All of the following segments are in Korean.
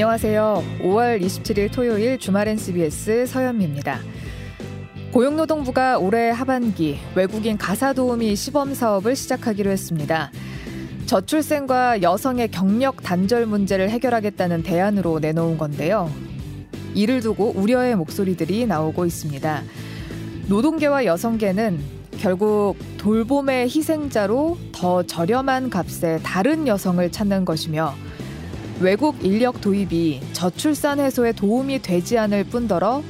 안녕하세요. 5월 27일 토요일 주말엔 CBS 서현미입니다. 고용노동부가 올해 하반기 외국인 가사 도우미 시범 사업을 시작하기로 했습니다. 저출생과 여성의 경력 단절 문제를 해결하겠다는 대안으로 내놓은 건데요. 이를 두고 우려의 목소리들이 나오고 있습니다. 노동계와 여성계는 결국 돌봄의 희생자로 더 저렴한 값에 다른 여성을 찾는 것이며 외국 인력 도입이 저출산 해소에 도움이 되지 않을 뿐더러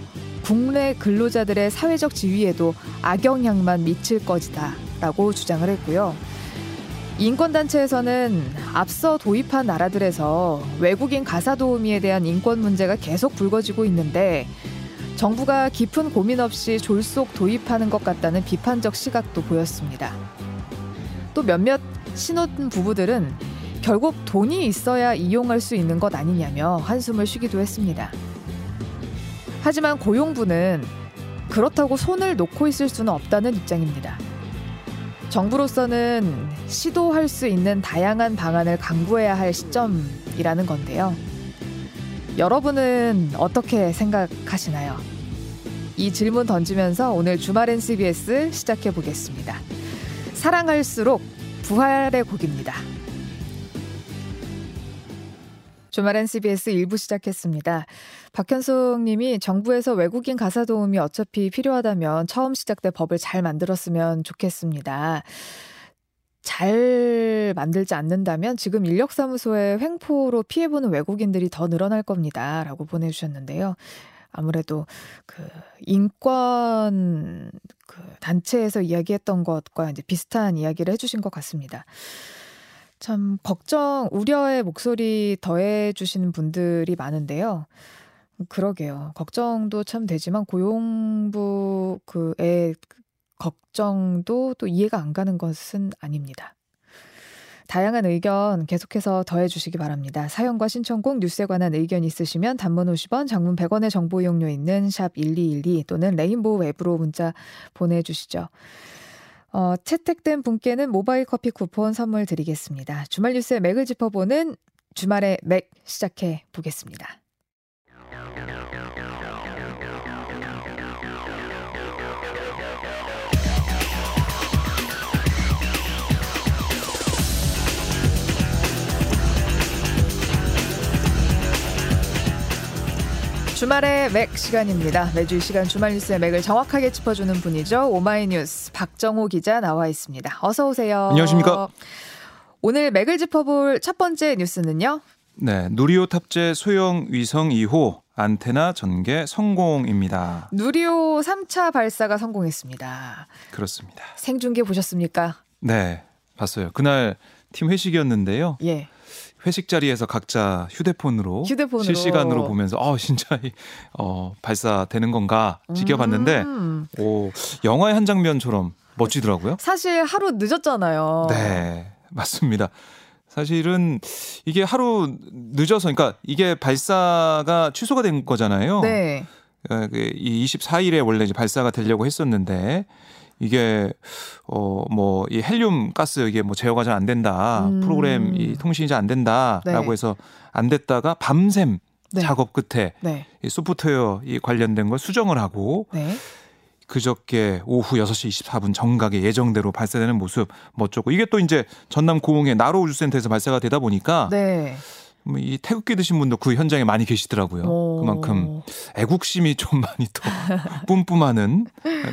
국내 근로자들의 사회적 지위에도 악영향만 미칠 것이다 라고 주장을 했고요. 인권단체에서는 앞서 도입한 나라들에서 외국인 가사 도우미에 대한 인권 문제가 계속 불거지고 있는데 정부가 깊은 고민 없이 졸속 도입하는 것 같다는 비판적 시각도 보였습니다. 또 몇몇 신혼 부부들은 결국 돈이 있어야 이용할 수 있는 것 아니냐며 한숨을 쉬기도 했습니다. 하지만 고용부는 그렇다고 손을 놓고 있을 수는 없다는 입장입니다. 정부로서는 시도할 수 있는 다양한 방안을 강구해야 할 시점이라는 건데요. 여러분은 어떻게 생각하시나요? 이 질문 던지면서 오늘 주말엔 CBS 시작해 보겠습니다. 사랑할수록 부활의 곡입니다. 주말엔 CBS 1부 시작했습니다. 박현숙 님이 정부에서 외국인 가사 도움이 어차피 필요하다면 처음 시작 때 법을 잘 만들었으면 좋겠습니다. 잘 만들지 않는다면 지금 인력사무소의 횡포로 피해보는 외국인들이 더 늘어날 겁니다. 라고 보내주셨는데요. 아무래도 그 인권 그 단체에서 이야기했던 것과 이제 비슷한 이야기를 해주신 것 같습니다. 참 걱정, 우려의 목소리 더해 주시는 분들이 많은데요. 그러게요. 걱정도 참 되지만 고용부 그의 걱정도 또 이해가 안 가는 것은 아닙니다. 다양한 의견 계속해서 더해 주시기 바랍니다. 사연과 신청곡 뉴스에 관한 의견 있으시면 단문 50원, 장문 100원의 정보 이용료 있는 샵 1212 또는 레인보우 웹으로 문자 보내주시죠. 어, 채택된 분께는 모바일 커피 쿠폰 선물 드리겠습니다. 주말 뉴스의 맥을 짚어보는 주말의 맥 시작해 보겠습니다. 주말의 맥 시간입니다. 매주 이 시간 주말 뉴스의 맥을 정확하게 짚어주는 분이죠. 오마이뉴스 박정호 기자 나와 있습니다. 어서 오세요. 안녕하십니까. 오늘 맥을 짚어볼 첫 번째 뉴스는요. 네, 누리호 탑재 소형 위성 2호 안테나 전개 성공입니다. 누리호 3차 발사가 성공했습니다. 그렇습니다. 생중계 보셨습니까? 네, 봤어요. 그날 팀 회식이었는데요. 예. 회식 자리에서 각자 휴대폰으로, 휴대폰으로. 실시간으로 보면서 어 진짜 어 발사되는 건가 지켜봤는데 음. 오 영화의 한 장면처럼 멋지더라고요. 사실 하루 늦었잖아요. 네, 맞습니다. 사실은 이게 하루 늦어서 그러니까 이게 발사가 취소가 된 거잖아요. 네. 어, 그이 24일에 원래 이제 발사가 되려고 했었는데 이게 어 뭐 이 헬륨 가스 이게 뭐 제어가 잘 안 된다. 음. 프로그램 이 통신이 잘 안 된다라고 네. 해서 안 됐다가 밤샘 네. 작업 끝에 네. 이 소프트웨어 이 관련된 걸 수정을 하고 네. 그저께 오후 6시 24분 정각에 예정대로 발사되는 모습 멋졌고 이게 또 이제 전남 고흥의 나로 우주센터에서 발사가 되다 보니까 네. 뭐 이 태극기 드신 분도 그 현장에 많이 계시더라고요. 오. 그만큼 애국심이 좀 많이 또 뿜뿜하는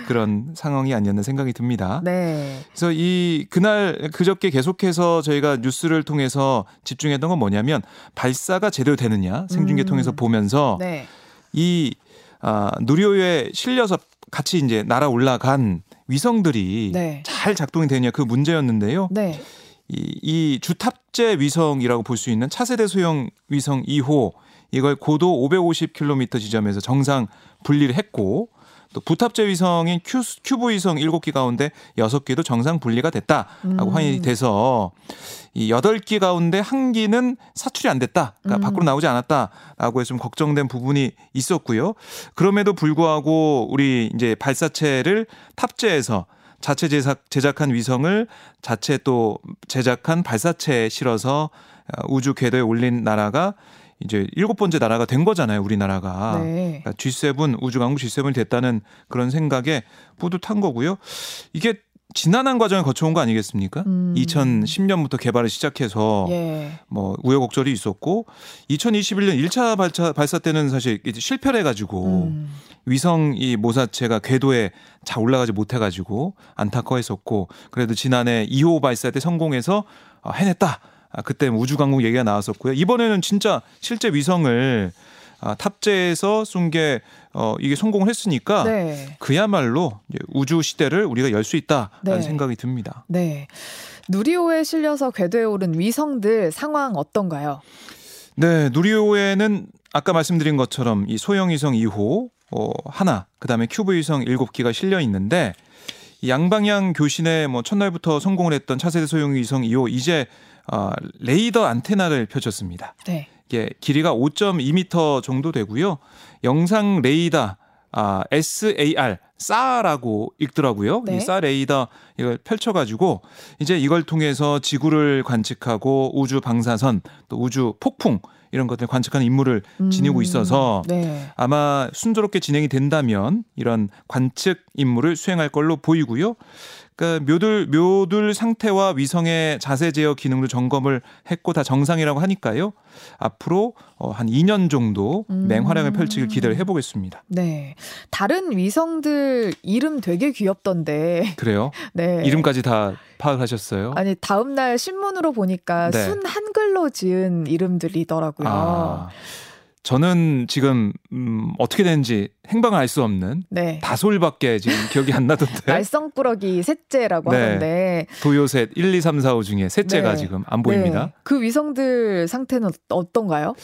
그런 상황이 아니었나 생각이 듭니다. 네. 그래서 이 그날 그저께 계속해서 저희가 뉴스를 통해서 집중했던 건 뭐냐면 발사가 제대로 되느냐 생중계 음. 통해서 보면서 네. 이 아, 누리호에 실려서 같이 이제 날아 올라간 위성들이 네. 잘 작동이 되느냐 그 문제였는데요. 네. 이, 이 주탑재 위성이라고 볼 수 있는 차세대 소형 위성 2호 이걸 고도 550km 지점에서 정상 분리를 했고 또 부탑재 위성인 큐, 큐브 위성 7개 가운데 6개도 정상 분리가 됐다라고 음. 확인이 돼서 이 8개 가운데 한 개는 사출이 안 됐다. 그러니까 음. 밖으로 나오지 않았다라고 해서 좀 걱정된 부분이 있었고요. 그럼에도 불구하고 우리 이제 발사체를 탑재해서 자체 제작, 제작한 위성을 자체 또 제작한 발사체에 실어서 어, 우주 궤도에 올린 나라가 이제 일곱 번째 나라가 된 거잖아요, 우리나라가. 네. 그러니까 G7 우주강국 G7이 됐다는 그런 생각에 뿌듯한 거고요. 이게 지난한 과정을 거쳐온 거 아니겠습니까? 음. 2010년부터 개발을 시작해서 예. 뭐 우여곡절이 있었고 2021년 1차 발사, 발사 때는 사실 이제 실패를 해가지고 음. 위성 이 모사체가 궤도에 잘 올라가지 못해가지고 안타까워했었고 그래도 지난해 2호 발사 때 성공해서 어, 해냈다. 아, 그때 우주강국 얘기가 나왔었고요. 이번에는 진짜 실제 위성을 아, 탑재해서 쏜 게 어, 이게 성공을 했으니까 네. 그야말로 우주 시대를 우리가 열 수 있다라는 네. 생각이 듭니다. 네. 누리호에 실려서 궤도에 오른 위성들 상황 어떤가요? 네, 누리호에는 아까 말씀드린 것처럼 이 소형 위성 2호 어, 하나, 그다음에 큐브 위성 7기가 실려 있는데 이 양방향 교신에 뭐 첫날부터 성공을 했던 차세대 소형 위성 2호 이제 어, 레이더 안테나를 펼쳤습니다. 네. 이게 길이가 5.2m 정도 되고요. 영상 레이더 아, SAR 싸라고 읽더라고요. 네. 이싸 레이더 이걸 펼쳐가지고 이제 이걸 통해서 지구를 관측하고 우주 방사선 또 우주 폭풍 이런 것들 관측하는 임무를 지니고 음. 있어서 네. 아마 순조롭게 진행이 된다면 이런 관측 임무를 수행할 걸로 보이고요. 그러니까 묘들 묘들 상태와 위성의 자세 제어 기능도 점검을 했고 다 정상이라고 하니까요. 앞으로 어, 한 2년 정도 음. 맹활약을 펼치길 기대를 해보겠습니다. 네. 다른 위성들 이름 되게 귀엽던데. 그래요? 네. 이름까지 다 파악하셨어요? 아니 다음 날 신문으로 보니까 네. 순 한글로 지은 이름들이더라고요. 아, 저는 지금 음, 어떻게 되는지 행방을 알 수 없는 네. 다솔밖에 지금 기억이 안 나던데. 말썽꾸러기 셋째라고 네. 하는데 도요셋 1, 2, 3, 4, 5 중에 셋째가 네. 지금 안 보입니다. 네. 그 위성들 상태는 어떤가요?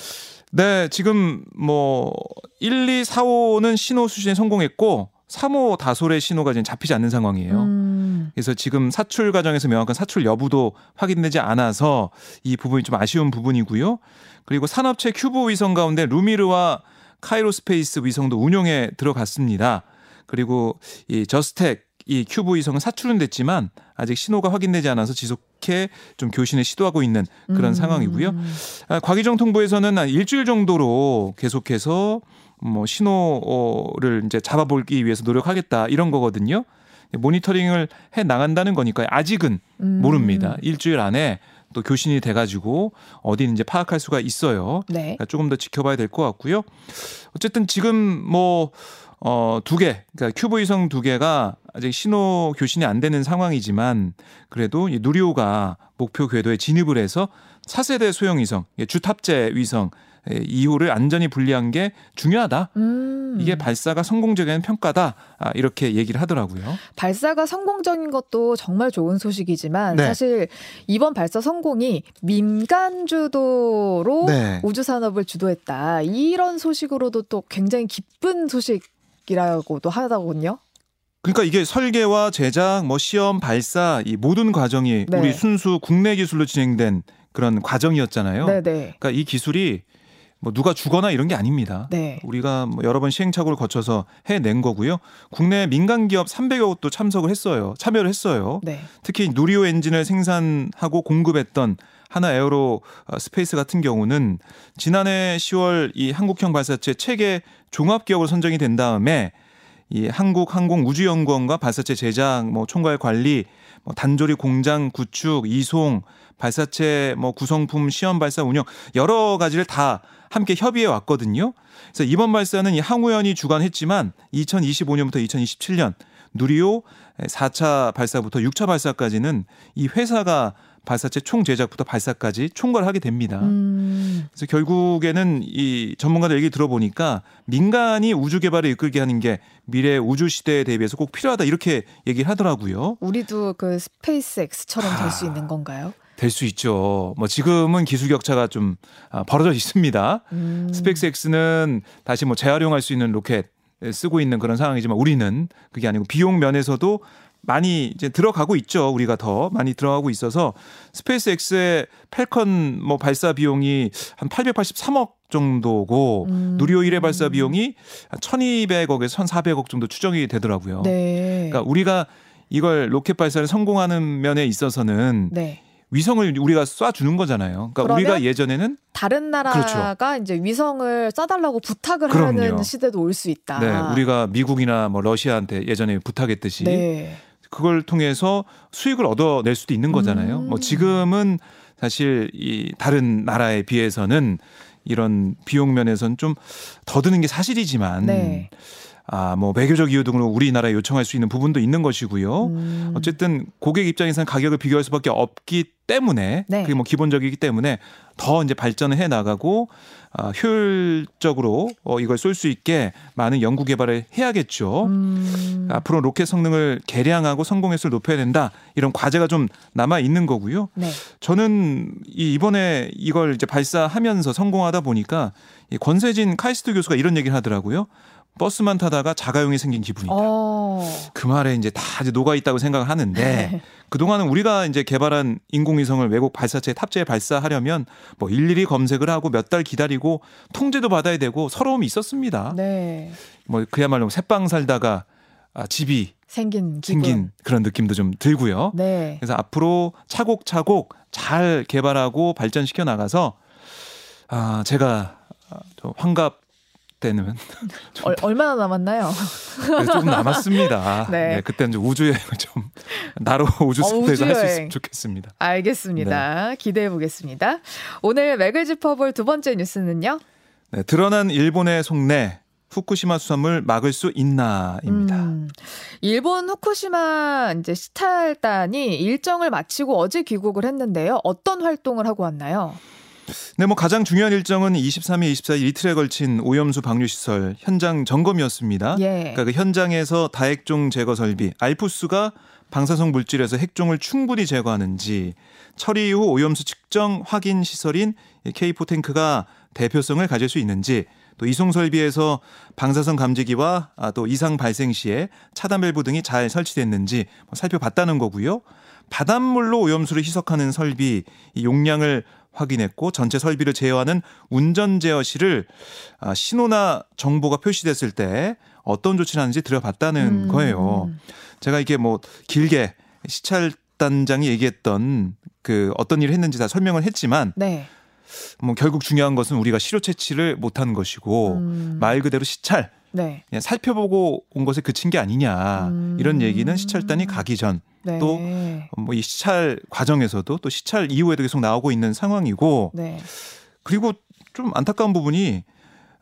네, 지금 뭐 1, 2, 4, 5는 신호 수신에 성공했고 3호 다솔의 신호가 지금 잡히지 않는 상황이에요. 음, 그래서 지금 사출 과정에서 명확한 사출 여부도 확인되지 않아서 이 부분이 좀 아쉬운 부분이고요. 그리고 산업체 큐브 위성 가운데 루미르와 카이로스페이스 위성도 운용에 들어갔습니다. 그리고 이 저스텍 이 큐브 위성은 사출은 됐지만 아직 신호가 확인되지 않아서 지속해 좀 교신을 시도하고 있는 그런 음. 상황이고요. 아, 과기정통부에서는 한 일주일 정도로 계속해서 뭐 신호를 이제 잡아보기 위해서 노력하겠다 이런 거거든요. 모니터링을 해 나간다는 거니까 아직은 음. 모릅니다. 일주일 안에 또 교신이 돼가지고 어디 이제 파악할 수가 있어요. 네. 그러니까 조금 더 지켜봐야 될 것 같고요. 어쨌든 지금 뭐 어, 두 개, 그러니까 큐브 위성 두 개가 아직 신호 교신이 안 되는 상황이지만 그래도 이 누리호가 목표 궤도에 진입을 해서 차세대 소형 위성, 예, 주탑재 위성 2호를 안전히 분리한 게 중요하다. 음. 이게 발사가 성공적인 평가다. 아, 이렇게 얘기를 하더라고요. 발사가 성공적인 것도 정말 좋은 소식이지만 네. 사실 이번 발사 성공이 민간 주도로 네. 우주 산업을 주도했다. 이런 소식으로도 또 굉장히 기쁜 소식이라고도 하더군요. 그러니까 이게 설계와 제작, 뭐 시험, 발사 이 모든 과정이 네. 우리 순수 국내 기술로 진행된 그런 과정이었잖아요. 네, 네. 그러니까 이 기술이 뭐 누가 주거나 이런 게 아닙니다. 네. 우리가 뭐 여러 번 시행착오를 거쳐서 해낸 거고요. 국내 민간 기업 300여 곳도 참석을 했어요. 참여를 했어요. 네. 특히 누리호 엔진을 생산하고 공급했던 한화 에어로 어, 스페이스 같은 경우는 지난해 10월 이 한국형 발사체 체계 종합 기업으로 선정이 된 다음에 이 한국 항공 우주연구원과 발사체 제작, 뭐 총괄 관리, 뭐 단조리 공장 구축, 이송, 발사체 뭐 구성품 시험 발사 운영 여러 가지를 다 함께 협의해 왔거든요. 그래서 이번 발사는 이 항우연이 주관했지만 2025년부터 2027년 누리호 4차 발사부터 6차 발사까지는 이 회사가 발사체 총 제작부터 발사까지 총괄을 하게 됩니다. 음, 그래서 결국에는 이 전문가들 얘기 들어보니까 민간이 우주 개발을 이끌게 하는 게 미래 우주 시대에 대비해서 꼭 필요하다 이렇게 얘기를 하더라고요. 우리도 그 스페이스 X처럼 될수 아. 있는 건가요? 될수 있죠. 뭐 지금은 기술 격차가 좀 아, 벌어져 있습니다. 음. 스페이스 X는 다시 뭐 재활용할 수 있는 로켓 쓰고 있는 그런 상황이지만 우리는 그게 아니고 비용 면에서도 많이 이제 들어가고 있죠. 우리가 더 많이 들어가고 있어서 스페이스 X의 팰컨 뭐 발사 비용이 한 883억 정도고 음. 누리호 1회 발사 비용이 한 1,200억에서 1,400억 정도 추정이 되더라고요. 네. 그러니까 우리가 이걸 로켓 발사를 성공하는 면에 있어서는 네. 위성을 우리가 쏴주는 거잖아요. 그러니까 우리가 예전에는 다른 나라가 그렇죠. 이제 위성을 쏴달라고 부탁을 그럼요. 하는 시대도 올 수 있다. 네, 우리가 미국이나 뭐 러시아한테 예전에 부탁했듯이 네. 그걸 통해서 수익을 얻어낼 수도 있는 거잖아요. 뭐 음. 뭐 지금은 사실 이 다른 나라에 비해서는 이런 비용 면에서는 좀더 드는 게 사실이지만 네. 아, 뭐 외교적 이유 등으로 우리나라에 요청할 수 있는 부분도 있는 것이고요. 음. 어쨌든 고객 입장에서는 가격을 비교할 수밖에 없기 때문에 네. 그게 뭐 기본적이기 때문에 더 이제 발전을 해 나가고 아, 효율적으로 어, 이걸 쏠 수 있게 많은 연구 개발을 해야겠죠. 음. 앞으로 로켓 성능을 개량하고 성공 횟수를 높여야 된다. 이런 과제가 좀 남아 있는 거고요. 네. 저는 이 이번에 이걸 이제 발사하면서 성공하다 보니까 이 권세진 카이스트 교수가 이런 얘기를 하더라고요. 버스만 타다가 자가용이 생긴 기분이다. 어. 그 말에 이제 다 이제 녹아 있다고 생각을 하는데 네. 그동안은 우리가 이제 개발한 인공위성을 외국 발사체에 탑재해 발사하려면 뭐 일일이 검색을 하고 몇 달 기다리고 통제도 받아야 되고 서러움이 있었습니다. 네. 뭐 그야말로 새빵 살다가 아, 집이 생긴 생긴 그런 느낌도 좀 들고요. 네. 그래서 앞으로 차곡차곡 잘 개발하고 발전시켜 나가서 아 제가 좀 환갑 때는 얼, 얼마나 남았나요? 네, 조금 남았습니다. 네. 네, 그때는 우주 여행을 좀 나로 우주 스페이스 어, 할수 있으면 좋겠습니다. 알겠습니다. 네. 기대해 보겠습니다. 오늘 맥을 짚어볼 두 번째 뉴스는요. 네, 드러난 일본의 속내 후쿠시마 수산물 막을 수 있나입니다. 음, 일본 후쿠시마 이제 시탈단이 일정을 마치고 어제 귀국을 했는데요. 어떤 활동을 하고 왔나요? 네, 뭐 가장 중요한 일정은 23일, 24일 이틀에 걸친 오염수 방류 시설 현장 점검이었습니다. 예. 그러니까 그 현장에서 다핵종 제거 설비 알프스가 방사성 물질에서 핵종을 충분히 제거하는지 처리 이후 오염수 측정 확인 시설인 K4 탱크가 대표성을 가질 수 있는지 또 이송 설비에서 방사성 감지기와 아, 또 이상 발생 시에 차단 밸브 등이 잘 설치됐는지 뭐 살펴봤다는 거고요. 바닷물로 오염수를 희석하는 설비 용량을 확인했고 전체 설비를 제어하는 운전 제어실을 아, 신호나 정보가 표시됐을 때 어떤 조치를 하는지 들어봤다는 음. 거예요. 제가 이게 뭐 길게 시찰단장이 얘기했던 그 어떤 일을 했는지 다 설명을 했지만 네. 뭐 결국 중요한 것은 우리가 시료 채취를 못한 것이고 음. 말 그대로 시찰 네. 그냥 살펴보고 온 것에 그친 게 아니냐 음. 이런 얘기는 시찰단이 가기 전 네. 또뭐 이 시찰 과정에서도 또 시찰 이후에도 계속 나오고 있는 상황이고 네. 그리고 좀 안타까운 부분이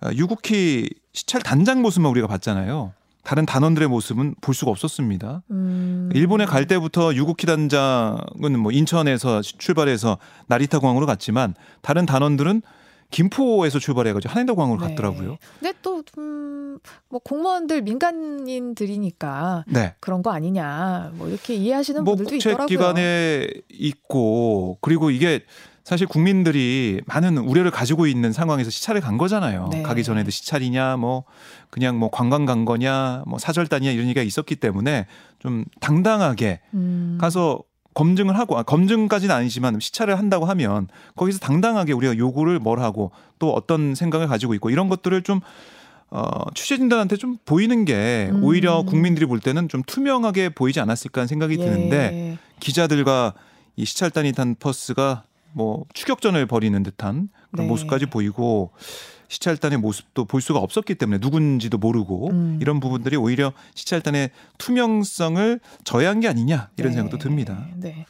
아, 유국희 시찰 단장 모습만 우리가 봤잖아요. 다른 단원들의 모습은 볼 수가 없었습니다. 음. 일본에 갈 때부터 유국희 단장은 뭐 인천에서 출발해서 나리타 공항으로 갔지만 다른 단원들은 김포에서 출발해가지고 한해도 공항으로 네. 갔더라고요. 근데 또, 음, 뭐 공무원들 민간인들이니까 네. 그런 거 아니냐. 뭐 이렇게 이해하시는 뭐 분들도 있더라고요. 국책기관에 있고 그리고 이게 사실 국민들이 많은 우려를 가지고 있는 상황에서 시찰을 간 거잖아요. 네. 가기 전에도 시찰이냐, 뭐 그냥 뭐 관광 간 거냐, 뭐 사절단이냐 이런 얘기가 있었기 때문에 좀 당당하게 음. 가서 검증을 하고 아, 검증까지는 아니지만 시찰을 한다고 하면 거기서 당당하게 우리가 요구를 뭘 하고 또 어떤 생각을 가지고 있고 이런 것들을 좀 어, 취재진들한테 좀 보이는 게 음. 오히려 국민들이 볼 때는 좀 투명하게 보이지 않았을까 하는 생각이 예. 드는데 기자들과 이 시찰단이 탄 버스가 뭐 추격전을 벌이는 듯한 그런 네. 모습까지 보이고 시찰단의 모습도 볼 수가 없었기 때문에 누군지도 모르고 음. 이런 부분들이 오히려 시찰단의 투명성을 저해한 게 아니냐 이런 네. 생각도 듭니다. 네.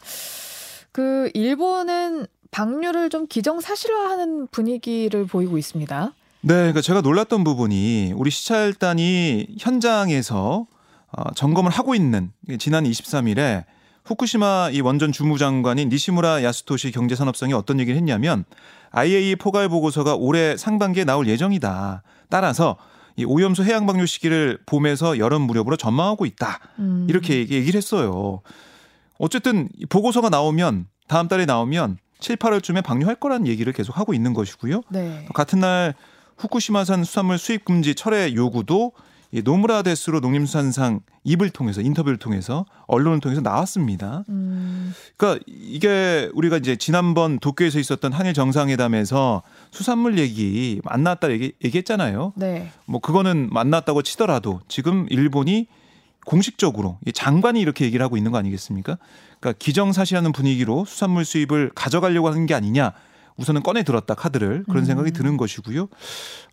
그 일본은 방류를 좀 기정사실화하는 분위기를 보이고 있습니다. 네, 그러니까 제가 놀랐던 부분이 우리 시찰단이 현장에서 어, 점검을 하고 있는 지난 23일에 후쿠시마 이 원전 주무장관인 니시무라 야스토시 경제산업성이 어떤 얘기를 했냐면 IAEA 포괄 보고서가 올해 상반기에 나올 예정이다. 따라서 이 오염수 해양 방류 시기를 봄에서 여름 무렵으로 전망하고 있다. 음. 이렇게 얘기를 했어요. 어쨌든 보고서가 나오면 다음 달에 나오면 7, 8월쯤에 방류할 거라는 얘기를 계속 하고 있는 것이고요. 네. 같은 날 후쿠시마산 수산물 수입 금지 철회 요구도 이 노무라 데스로 농림수산상 입을 통해서 인터뷰를 통해서 언론을 통해서 나왔습니다. 음. 그러니까 이게 우리가 이제 지난번 도쿄에서 있었던 한일 정상회담에서 수산물 얘기 만났다 얘기, 얘기했잖아요. 네. 뭐 그거는 만났다고 치더라도 지금 일본이 공식적으로 이 장관이 이렇게 얘기를 하고 있는 거 아니겠습니까? 그러니까 기정사실하는 분위기로 수산물 수입을 가져가려고 하는 게 아니냐. 우선은 꺼내 들었다 카드를 그런 생각이 음. 드는 것이고요.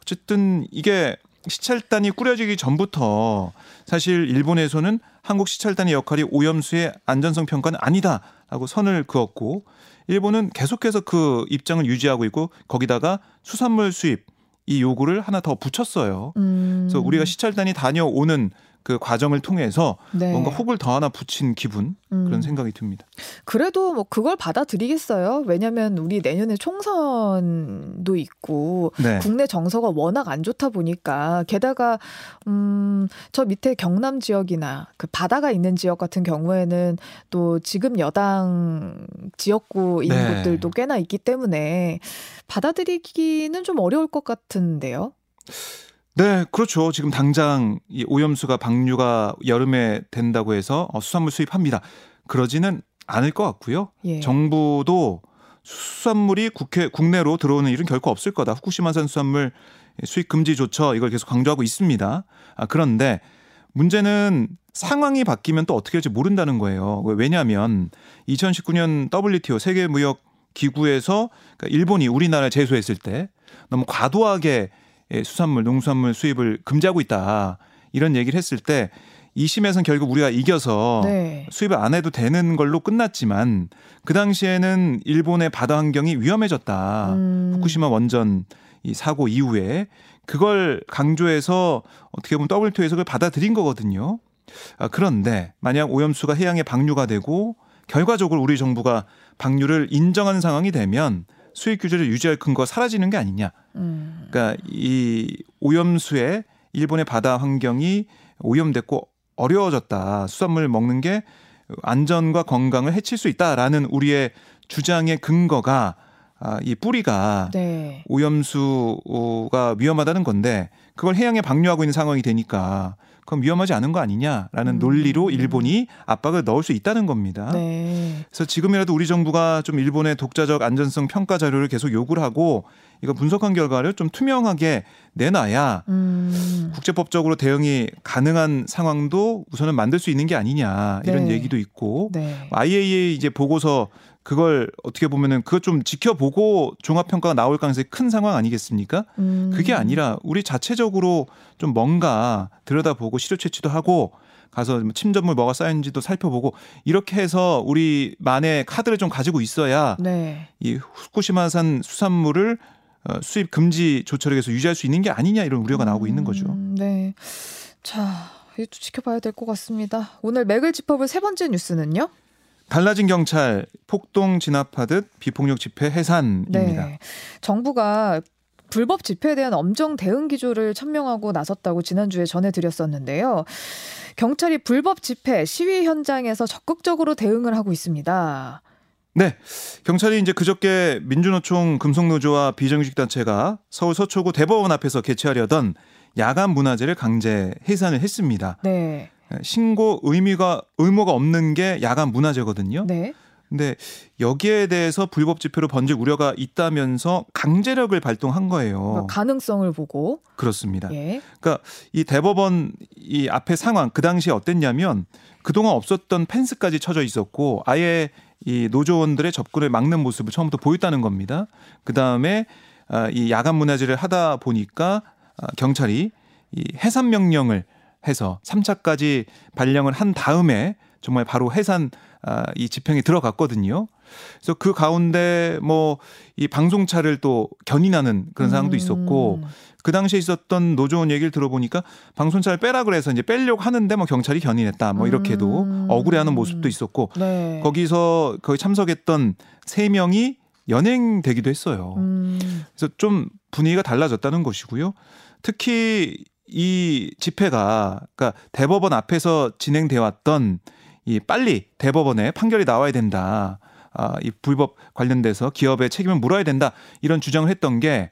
어쨌든 이게 시찰단이 꾸려지기 전부터 사실 일본에서는 한국 시찰단의 역할이 오염수의 안전성 평가는 아니다라고 선을 그었고 일본은 계속해서 그 입장을 유지하고 있고 거기다가 수산물 수입 이 요구를 하나 더 붙였어요. 음. 그래서 우리가 시찰단이 다녀오는 그 과정을 통해서 네. 뭔가 혹을 더 하나 붙인 기분 그런 음. 생각이 듭니다. 그래도 뭐 그걸 받아들이겠어요. 왜냐하면 우리 내년에 총선도 있고 네. 국내 정서가 워낙 안 좋다 보니까 게다가 음저 밑에 경남 지역이나 그 바다가 있는 지역 같은 경우에는 또 지금 여당 지역구인 네. 곳들도 꽤나 있기 때문에 받아들이기는 좀 어려울 것 같은데요. 네, 그렇죠. 지금 당장 이 오염수가 방류가 여름에 된다고 해서 어, 수산물 수입합니다. 그러지는 않을 것 같고요. 예. 정부도 수산물이 국회 국내로 들어오는 일은 결코 없을 거다. 후쿠시마산 수산물 수입 금지 조처 이걸 계속 강조하고 있습니다. 아, 그런데 문제는 상황이 바뀌면 또 어떻게 될지 모른다는 거예요. 왜냐하면 2019년 WTO 세계 무역 기구에서 그러니까 일본이 우리나라에 제소했을 때 너무 과도하게 예, 수산물, 농수산물 수입을 금지하고 있다. 이런 얘기를 했을 때 2심에서는 결국 우리가 이겨서 네. 수입을 안 해도 되는 걸로 끝났지만 그 당시에는 일본의 바다 환경이 위험해졌다. 음. 후쿠시마 원전 이 사고 이후에 그걸 강조해서 어떻게 보면 WTO에서 그걸 받아들인 거거든요. 아, 그런데 만약 오염수가 해양에 방류가 되고 결과적으로 우리 정부가 방류를 인정하는 상황이 되면 수입 규제를 유지할 근거가 사라지는 게 아니냐. 음. 그러니까 이 오염수에 일본의 바다 환경이 오염됐고 어려워졌다. 수산물 먹는 게 안전과 건강을 해칠 수 있다라는 우리의 주장의 근거가 아, 이 뿌리가 네. 오염수가 위험하다는 건데 그걸 해양에 방류하고 있는 상황이 되니까 그럼 위험하지 않은 거 아니냐라는 음. 논리로 일본이 압박을 넣을 수 있다는 겁니다. 네. 그래서 지금이라도 우리 정부가 좀 일본의 독자적 안전성 평가 자료를 계속 요구를 하고 이거 분석한 결과를 좀 투명하게 내놔야 음. 국제법적으로 대응이 가능한 상황도 우선은 만들 수 있는 게 아니냐 이런 네. 얘기도 있고 네. IAEA 이제 보고서 그걸 어떻게 보면은 그것 좀 지켜보고 종합 평가가 나올 가능성이 큰 상황 아니겠습니까? 음. 그게 아니라 우리 자체적으로 좀 뭔가 들여다보고 시료 채취도 하고 가서 뭐 침전물 뭐가 쌓였는지도 살펴보고 이렇게 해서 우리만의 카드를 좀 가지고 있어야 네. 이 후쿠시마산 수산물을 어, 수입 금지 조처를 계속 유지할 수 있는 게 아니냐 이런 우려가 나오고 있는 거죠. 음, 네. 자, 이것도 지켜봐야 될 것 같습니다. 오늘 맥을 짚어볼 세 번째 뉴스는요? 달라진 경찰 폭동 진압하듯 비폭력 집회 해산입니다. 네. 정부가 불법 집회에 대한 엄정 대응 기조를 천명하고 나섰다고 지난주에 전해드렸었는데요. 경찰이 불법 집회, 시위 현장에서 적극적으로 대응을 하고 있습니다. 네. 경찰이 이제 그저께 민주노총 금속노조와 비정규직 단체가 서울 서초구 대법원 앞에서 개최하려던 야간 문화제를 강제 해산을 했습니다. 네. 신고 의미가 의무가 없는 게 야간 문화제거든요. 네. 근데 여기에 대해서 불법 집회로 번질 우려가 있다면서 강제력을 발동한 거예요. 그러니까 가능성을 보고. 그렇습니다. 예. 그러니까 이 대법원 이 앞에 상황 그 당시에 어땠냐면 그동안 없었던 펜스까지 쳐져 있었고 아예 이 노조원들의 접근을 막는 모습을 처음부터 보였다는 겁니다. 그 다음에 아, 이 야간 문화제를 하다 보니까 아, 경찰이 이 해산 명령을 해서 3차까지 발령을 한 다음에 정말 바로 해산 아, 이 집행에 들어갔거든요. 그래서 그 가운데 뭐 이 방송차를 또 견인하는 그런 상황도 있었고 음. 그 당시에 있었던 노조원 얘기를 들어보니까 방송차를 빼라 그래서 이제 빼려고 하는데 뭐 경찰이 견인했다 뭐 이렇게도 음. 억울해하는 모습도 있었고 네. 거기서 거기 참석했던 세 명이 연행되기도 했어요. 음. 그래서 좀 분위기가 달라졌다는 것이고요. 특히 이 집회가 그러니까 대법원 앞에서 진행돼 왔던 이 빨리 대법원에 판결이 나와야 된다. 아, 이 불법 관련돼서 기업의 책임을 물어야 된다. 이런 주장을 했던 게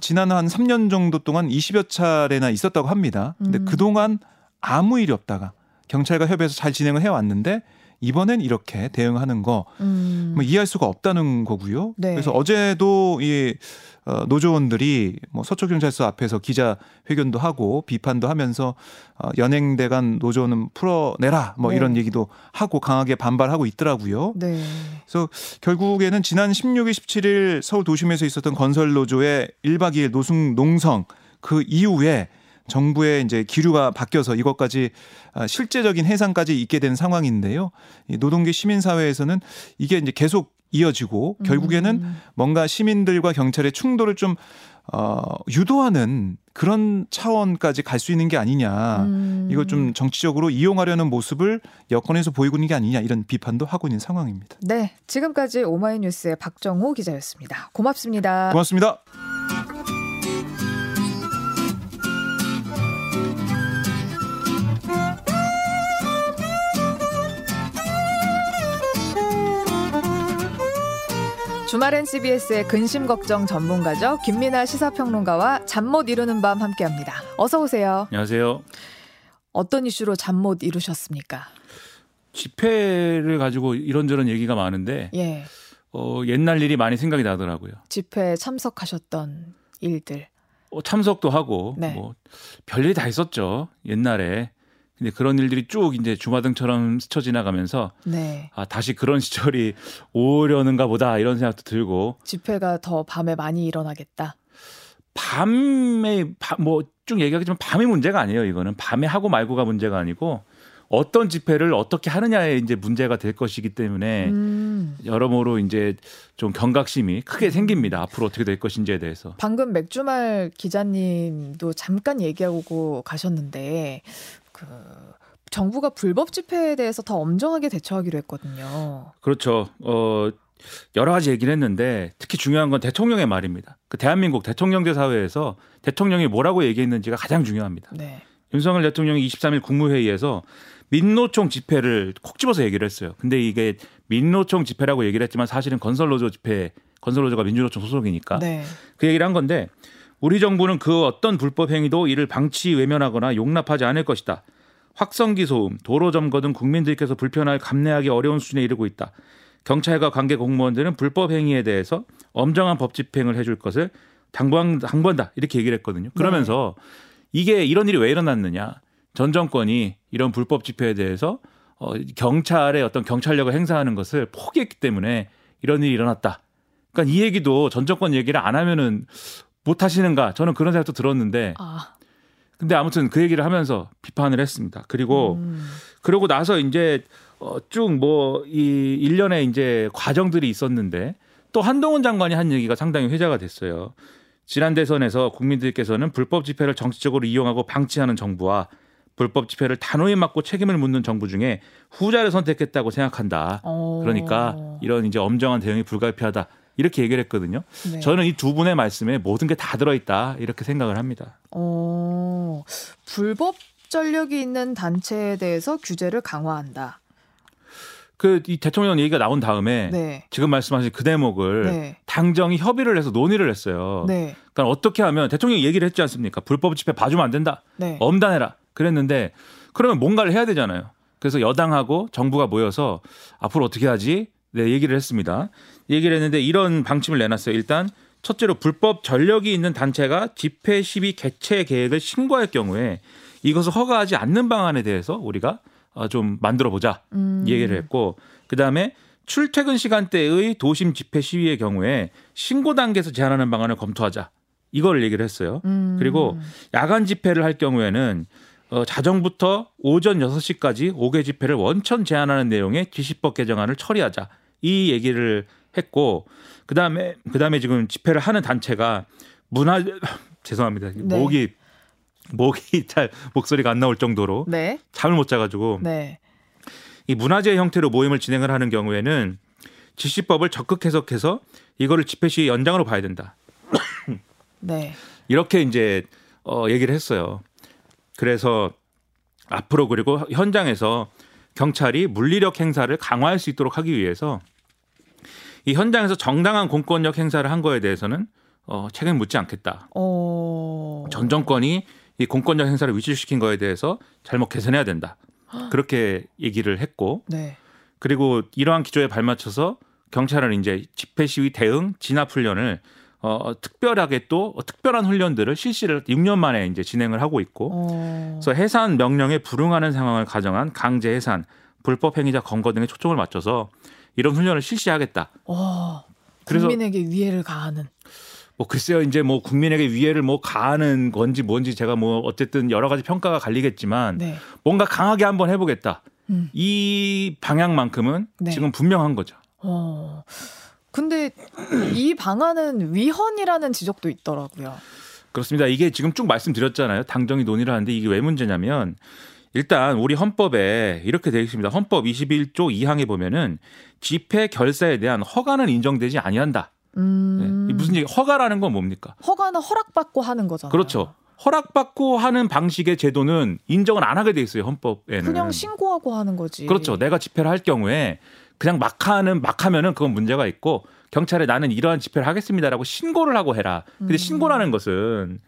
지난 한 3년 정도 동안 20여 차례나 있었다고 합니다. 근데 음. 그동안 아무 일이 없다가 경찰과 협의해서 잘 진행을 해 왔는데 이번엔 이렇게 대응하는 거 음. 뭐 이해할 수가 없다는 거고요. 네. 그래서 어제도 이 어, 노조원들이 뭐 서초경찰서 앞에서 기자 회견도 하고 비판도 하면서 어, 연행대 간 노조는 풀어내라 뭐 네. 이런 얘기도 하고 강하게 반발하고 있더라고요. 네. 그래서 결국에는 지난 16일 17일 서울 도심에서 있었던 건설 노조의 1박 2일 노숙 농성 그 이후에 정부의 이제 기류가 바뀌어서 이것까지 아, 실제적인 해상까지 있게 된 상황인데요. 이 노동계 시민사회에서는 이게 이제 계속 이어지고 결국에는 음. 뭔가 시민들과 경찰의 충돌을 좀 어, 유도하는 그런 차원까지 갈 수 있는 게 아니냐. 음. 이걸 좀 정치적으로 이용하려는 모습을 여권에서 보이고 있는 게 아니냐 이런 비판도 하고 있는 상황입니다. 네. 지금까지 오마이뉴스의 박정호 기자였습니다. 고맙습니다. 고맙습니다. 주말엔 CBS의 근심 걱정 전문가죠. 김민아 시사평론가와 잠 못 이루는 밤 함께합니다. 어서 오세요. 안녕하세요. 어떤 이슈로 잠 못 이루셨습니까? 집회를 가지고 이런저런 얘기가 많은데 예. 어, 옛날 일이 많이 생각이 나더라고요. 집회에 참석하셨던 일들. 어, 참석도 하고 네. 뭐 별일이 다 있었죠. 옛날에. 근데 그런 일들이 쭉 이제 주마등처럼 스쳐 지나가면서 네. 아, 다시 그런 시절이 오려는가 보다 이런 생각도 들고 집회가 더 밤에 많이 일어나겠다. 밤에 뭐 쭉 얘기하겠지만 밤이 문제가 아니에요. 이거는 밤에 하고 말고가 문제가 아니고 어떤 집회를 어떻게 하느냐에 이제 문제가 될 것이기 때문에 음. 여러모로 이제 좀 경각심이 크게 생깁니다. 앞으로 어떻게 될 것인지에 대해서. 방금 맥주말 기자님도 잠깐 얘기하고 가셨는데 그 정부가 불법 집회에 대해서 더 엄정하게 대처하기로 했거든요. 그렇죠. 어 여러 가지 얘기를 했는데 특히 중요한 건 대통령의 말입니다. 그 대한민국 대통령제 사회에서 대통령이 뭐라고 얘기했는지가 가장 중요합니다. 네. 윤석열 대통령이 23일 국무회의에서 민노총 집회를 콕 집어서 얘기를 했어요. 근데 이게 민노총 집회라고 얘기를 했지만 사실은 건설노조 집회, 건설노조가 민주노총 소속이니까 네. 그 얘기를 한 건데 우리 정부는 그 어떤 불법 행위도 이를 방치 외면하거나 용납하지 않을 것이다. 확성기 소음, 도로 점거 등 국민들께서 불편할 감내하기 어려운 수준에 이르고 있다. 경찰과 관계 공무원들은 불법 행위에 대해서 엄정한 법 집행을 해줄 것을 당부한, 당부한다 이렇게 얘기를 했거든요. 그러면서 이게 이런 일이 왜 일어났느냐? 전 정권이 이런 불법 집회에 대해서 어, 경찰의 어떤 경찰력을 행사하는 것을 포기했기 때문에 이런 일이 일어났다. 그러니까 이 얘기도 전 정권 얘기를 안 하면은 못 하시는가? 저는 그런 생각도 들었는데 아. 근데 아무튼 그 얘기를 하면서 비판을 했습니다. 그리고 음. 그러고 나서 이제 어, 쭉 뭐 이 일련의 이제 과정들이 있었는데 또 한동훈 장관이 한 얘기가 상당히 회자가 됐어요. 지난 대선에서 국민들께서는 불법 집회를 정치적으로 이용하고 방치하는 정부와 불법 집회를 단호히 막고 책임을 묻는 정부 중에 후자를 선택했다고 생각한다. 어. 그러니까 이런 이제 엄정한 대응이 불가피하다. 이렇게 얘기를 했거든요. 네. 저는 이 두 분의 말씀에 모든 게 다 들어있다. 이렇게 생각을 합니다. 어. 불법 전력이 있는 단체에 대해서 규제를 강화한다. 그 이 대통령 얘기가 나온 다음에 네. 지금 말씀하신 그 대목을 네. 당정이 협의를 해서 논의를 했어요. 네. 그러니까 어떻게 하면 대통령이 얘기를 했지 않습니까? 불법 집회 봐주면 안 된다. 네. 엄단해라. 그랬는데 그러면 뭔가를 해야 되잖아요. 그래서 여당하고 정부가 모여서 앞으로 어떻게 하지? 네, 얘기를 했습니다. 얘기를 했는데 이런 방침을 내놨어요. 일단 첫째로 불법 전력이 있는 단체가 집회 시위 개최 계획을 신고할 경우에 이것을 허가하지 않는 방안에 대해서 우리가 어, 좀 만들어 보자. 음. 얘기를 했고 그다음에 출퇴근 시간대의 도심 집회 시위의 경우에 신고 단계에서 제한하는 방안을 검토하자. 이걸 얘기를 했어요. 음. 그리고 야간 집회를 할 경우에는 어, 자정부터 오전 6시까지 5개 집회를 원천 제한하는 내용의 지시법 개정안을 처리하자. 이 얘기를 했고 그다음에 그다음에 지금 집회를 하는 단체가 문화 죄송합니다. 네. 목이 목이 잘 목소리가 안 나올 정도로 네. 잠을 못 자가지고 네. 이 문화재 형태로 모임을 진행을 하는 경우에는 지시법을 적극 해석해서 이거를 집회 시 연장으로 봐야 된다. 네. 이렇게 이제 어 얘기를 했어요. 그래서 앞으로 그리고 현장에서 경찰이 물리력 행사를 강화할 수 있도록 하기 위해서 이 현장에서 정당한 공권력 행사를 한 거에 대해서는 어 책임 묻지 않겠다. 어. 전 정권이 이 공권력 행사를 위치시킨 거에 대해서 잘못 개선해야 된다. 그렇게 얘기를 했고 네. 그리고 이러한 기조에 발맞춰서 경찰은 이제 집회 시위 대응 진압 훈련을 어, 특별하게 또 특별한 훈련들을 실시를 6년 만에 이제 진행을 하고 있고 어. 그래서 해산 명령에 불응하는 상황을 가정한 강제 해산, 불법 행위자 검거 등에 초점을 맞춰서 이런 훈련을 실시하겠다. 어. 그래서- 국민에게 위해를 가하는. 뭐 글쎄요 이제 뭐 국민에게 위해를 뭐 가하는 건지 뭔지 제가 뭐 어쨌든 여러 가지 평가가 갈리겠지만 네. 뭔가 강하게 한번 해보겠다. 음. 이 방향만큼은 네. 지금 분명한 거죠. 어. 근데 이 방안은 위헌이라는 지적도 있더라고요. 그렇습니다. 이게 지금 쭉 말씀드렸잖아요. 당정이 논의를 하는데 이게 왜 문제냐면 일단 우리 헌법에 이렇게 되어 있습니다. 헌법 21조 2항에 보면은 집회 결사에 대한 허가는 인정되지 아니한다. 네. 음. 이 무슨 얘기? 허가라는 건 뭡니까? 허가는 허락받고 하는 거잖아요. 그렇죠. 허락받고 하는 방식의 제도는 인정을 안 하게 돼 있어요. 헌법에는. 그냥 신고하고 하는 거지. 그렇죠. 내가 집회를 할 경우에 그냥 막 하는 막 하면은 그건 문제가 있고 경찰에 나는 이러한 집회를 하겠습니다라고 신고를 하고 해라. 근데 음. 신고라는 것은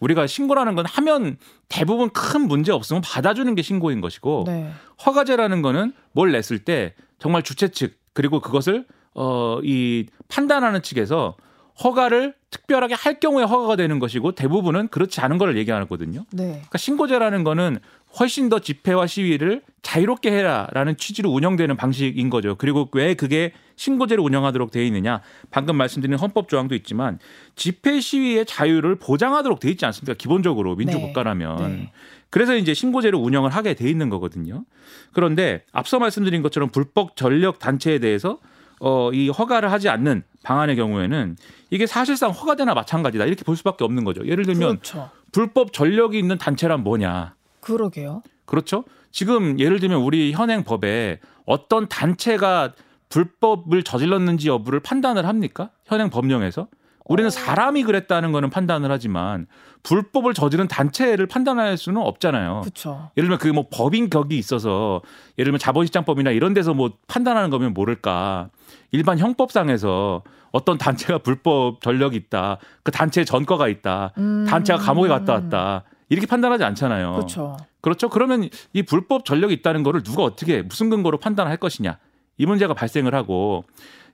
우리가 신고라는 건 하면 대부분 큰 문제 없으면 받아주는 게 신고인 것이고 네. 허가제라는 거는 뭘 냈을 때 정말 주최 측 그리고 그것을 어 이 판단하는 측에서 허가를 특별하게 할 경우에 허가가 되는 것이고 대부분은 그렇지 않은 걸 얘기하거든요. 네. 그러니까 신고제라는 거는 훨씬 더 집회와 시위를 자유롭게 해라라는 취지로 운영되는 방식인 거죠. 그리고 왜 그게 신고제를 운영하도록 돼 있느냐? 방금 말씀드린 헌법 조항도 있지만 집회 시위의 자유를 보장하도록 돼 있지 않습니까? 기본적으로 민주 국가라면. 네. 그래서 이제 신고제를 운영을 하게 돼 있는 거거든요. 그런데 앞서 말씀드린 것처럼 불법 전력 단체에 대해서 어, 이 허가를 하지 않는 방안의 경우에는 이게 사실상 허가되나 마찬가지다 이렇게 볼 수밖에 없는 거죠. 예를 들면 그렇죠. 불법 전력이 있는 단체란 뭐냐? 그러게요. 그렇죠? 지금 예를 들면 우리 현행 법에 어떤 단체가 불법을 저질렀는지 여부를 판단을 합니까? 현행 법령에서? 우리는 어. 사람이 그랬다는 거는 판단을 하지만 불법을 저지른 단체를 판단할 수는 없잖아요. 그렇죠. 예를 들면 그 뭐 법인 격이 있어서 예를 들면 자본시장법이나 이런 데서 뭐 판단하는 거면 모를까. 일반 형법상에서 어떤 단체가 불법 전력이 있다. 그 단체에 전과가 있다. 음. 단체가 감옥에 갔다 왔다. 이렇게 판단하지 않잖아요. 그렇죠. 그렇죠. 그러면 이 불법 전력이 있다는 거를 누가 어떻게 무슨 근거로 판단할 것이냐. 이 문제가 발생을 하고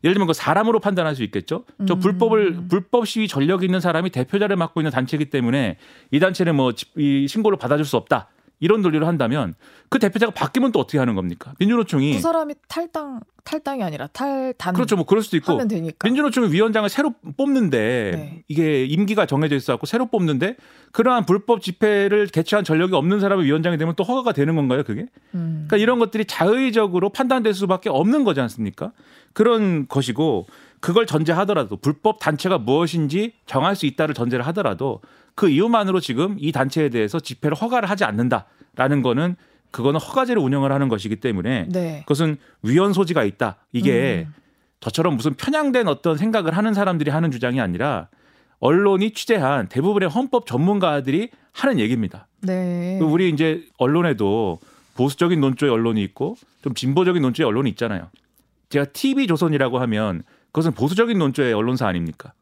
예를 들면 그 사람으로 판단할 수 있겠죠. 저 음. 불법을 불법 시위 전력이 있는 사람이 대표자를 맡고 있는 단체이기 때문에 이 단체는 뭐 이 신고를 받아줄 수 없다. 이런 논리를 한다면 그 대표자가 바뀌면 또 어떻게 하는 겁니까? 민주노총이 그 사람이 탈당 탈당이 아니라 탈단 그렇죠. 뭐 그럴 수도 있고. 민주노총이 위원장을 새로 뽑는데 네. 이게 임기가 정해져 있어 갖고 새로 뽑는데 그러한 불법 집회를 개최한 전력이 없는 사람이 위원장이 되면 또 허가가 되는 건가요? 그게? 음. 그러니까 이런 것들이 자의적으로 판단될 수밖에 없는 거지 않습니까? 그런 것이고 그걸 전제하더라도 불법 단체가 무엇인지 정할 수 있다를 전제를 하더라도 그 이유만으로 지금 이 단체에 대해서 집회를 허가를 하지 않는다라는 거는 그거는 허가제를 운영을 하는 것이기 때문에 네. 그것은 위헌 소지가 있다. 이게 음. 저처럼 무슨 편향된 어떤 생각을 하는 사람들이 하는 주장이 아니라 언론이 취재한 대부분의 헌법 전문가들이 하는 얘기입니다. 네. 그 우리 이제 언론에도 보수적인 논조의 언론이 있고 좀 진보적인 논조의 언론이 있잖아요. 제가 TV 조선이라고 하면 그것은 보수적인 논조의 언론사 아닙니까?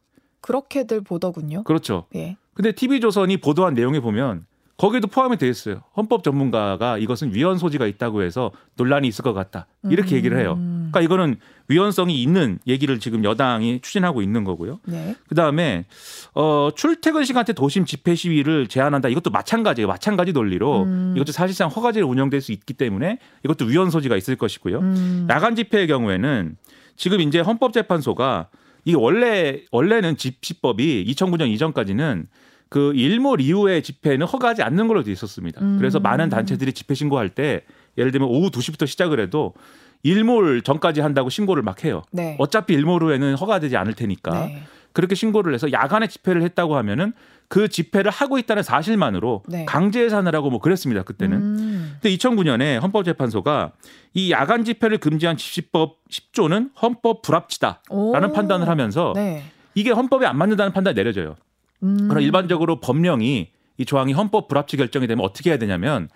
그렇게들 보더군요. 그렇죠. 예. 근데 TV 조선이 보도한 내용에 보면 거기에도 포함이 돼 있어요. 헌법 전문가가 이것은 위헌 소지가 있다고 해서 논란이 있을 것 같다. 이렇게 음. 얘기를 해요. 그러니까 이거는 위헌성이 있는 얘기를 지금 여당이 추진하고 있는 거고요. 네. 그다음에 어 출퇴근 시간대 도심 집회 시위를 제한한다. 이것도 마찬가지예요. 마찬가지 논리로 음. 이것도 사실상 허가제로 운영될 수 있기 때문에 이것도 위헌 소지가 있을 것이고요. 음. 야간 집회의 경우에는 지금 이제 헌법재판소가 이 원래 원래는 집시법이 2009년 이전까지는 그 일몰 이후의 집회는 허가하지 않는 걸로 돼 있었습니다. 음. 그래서 많은 단체들이 집회 신고할 때 예를 들면 오후 2시부터 시작을 해도 일몰 전까지 한다고 신고를 막 해요. 네. 어차피 일몰 후에는 허가되지 않을 테니까 네. 그렇게 신고를 해서 야간에 집회를 했다고 하면은 그 집회를 하고 있다는 사실만으로 네. 강제 해산을 하고 뭐 그랬습니다 그때는. 음. 근데 2009년에 헌법재판소가 이 야간 집회를 금지한 집시법 10조는 헌법 불합치다라는 오. 판단을 하면서 네. 이게 헌법에 안 맞는다는 판단이 내려져요. 음. 그럼 일반적으로 법령이 이 조항이 헌법 불합치 결정이 되면 어떻게 해야 되냐면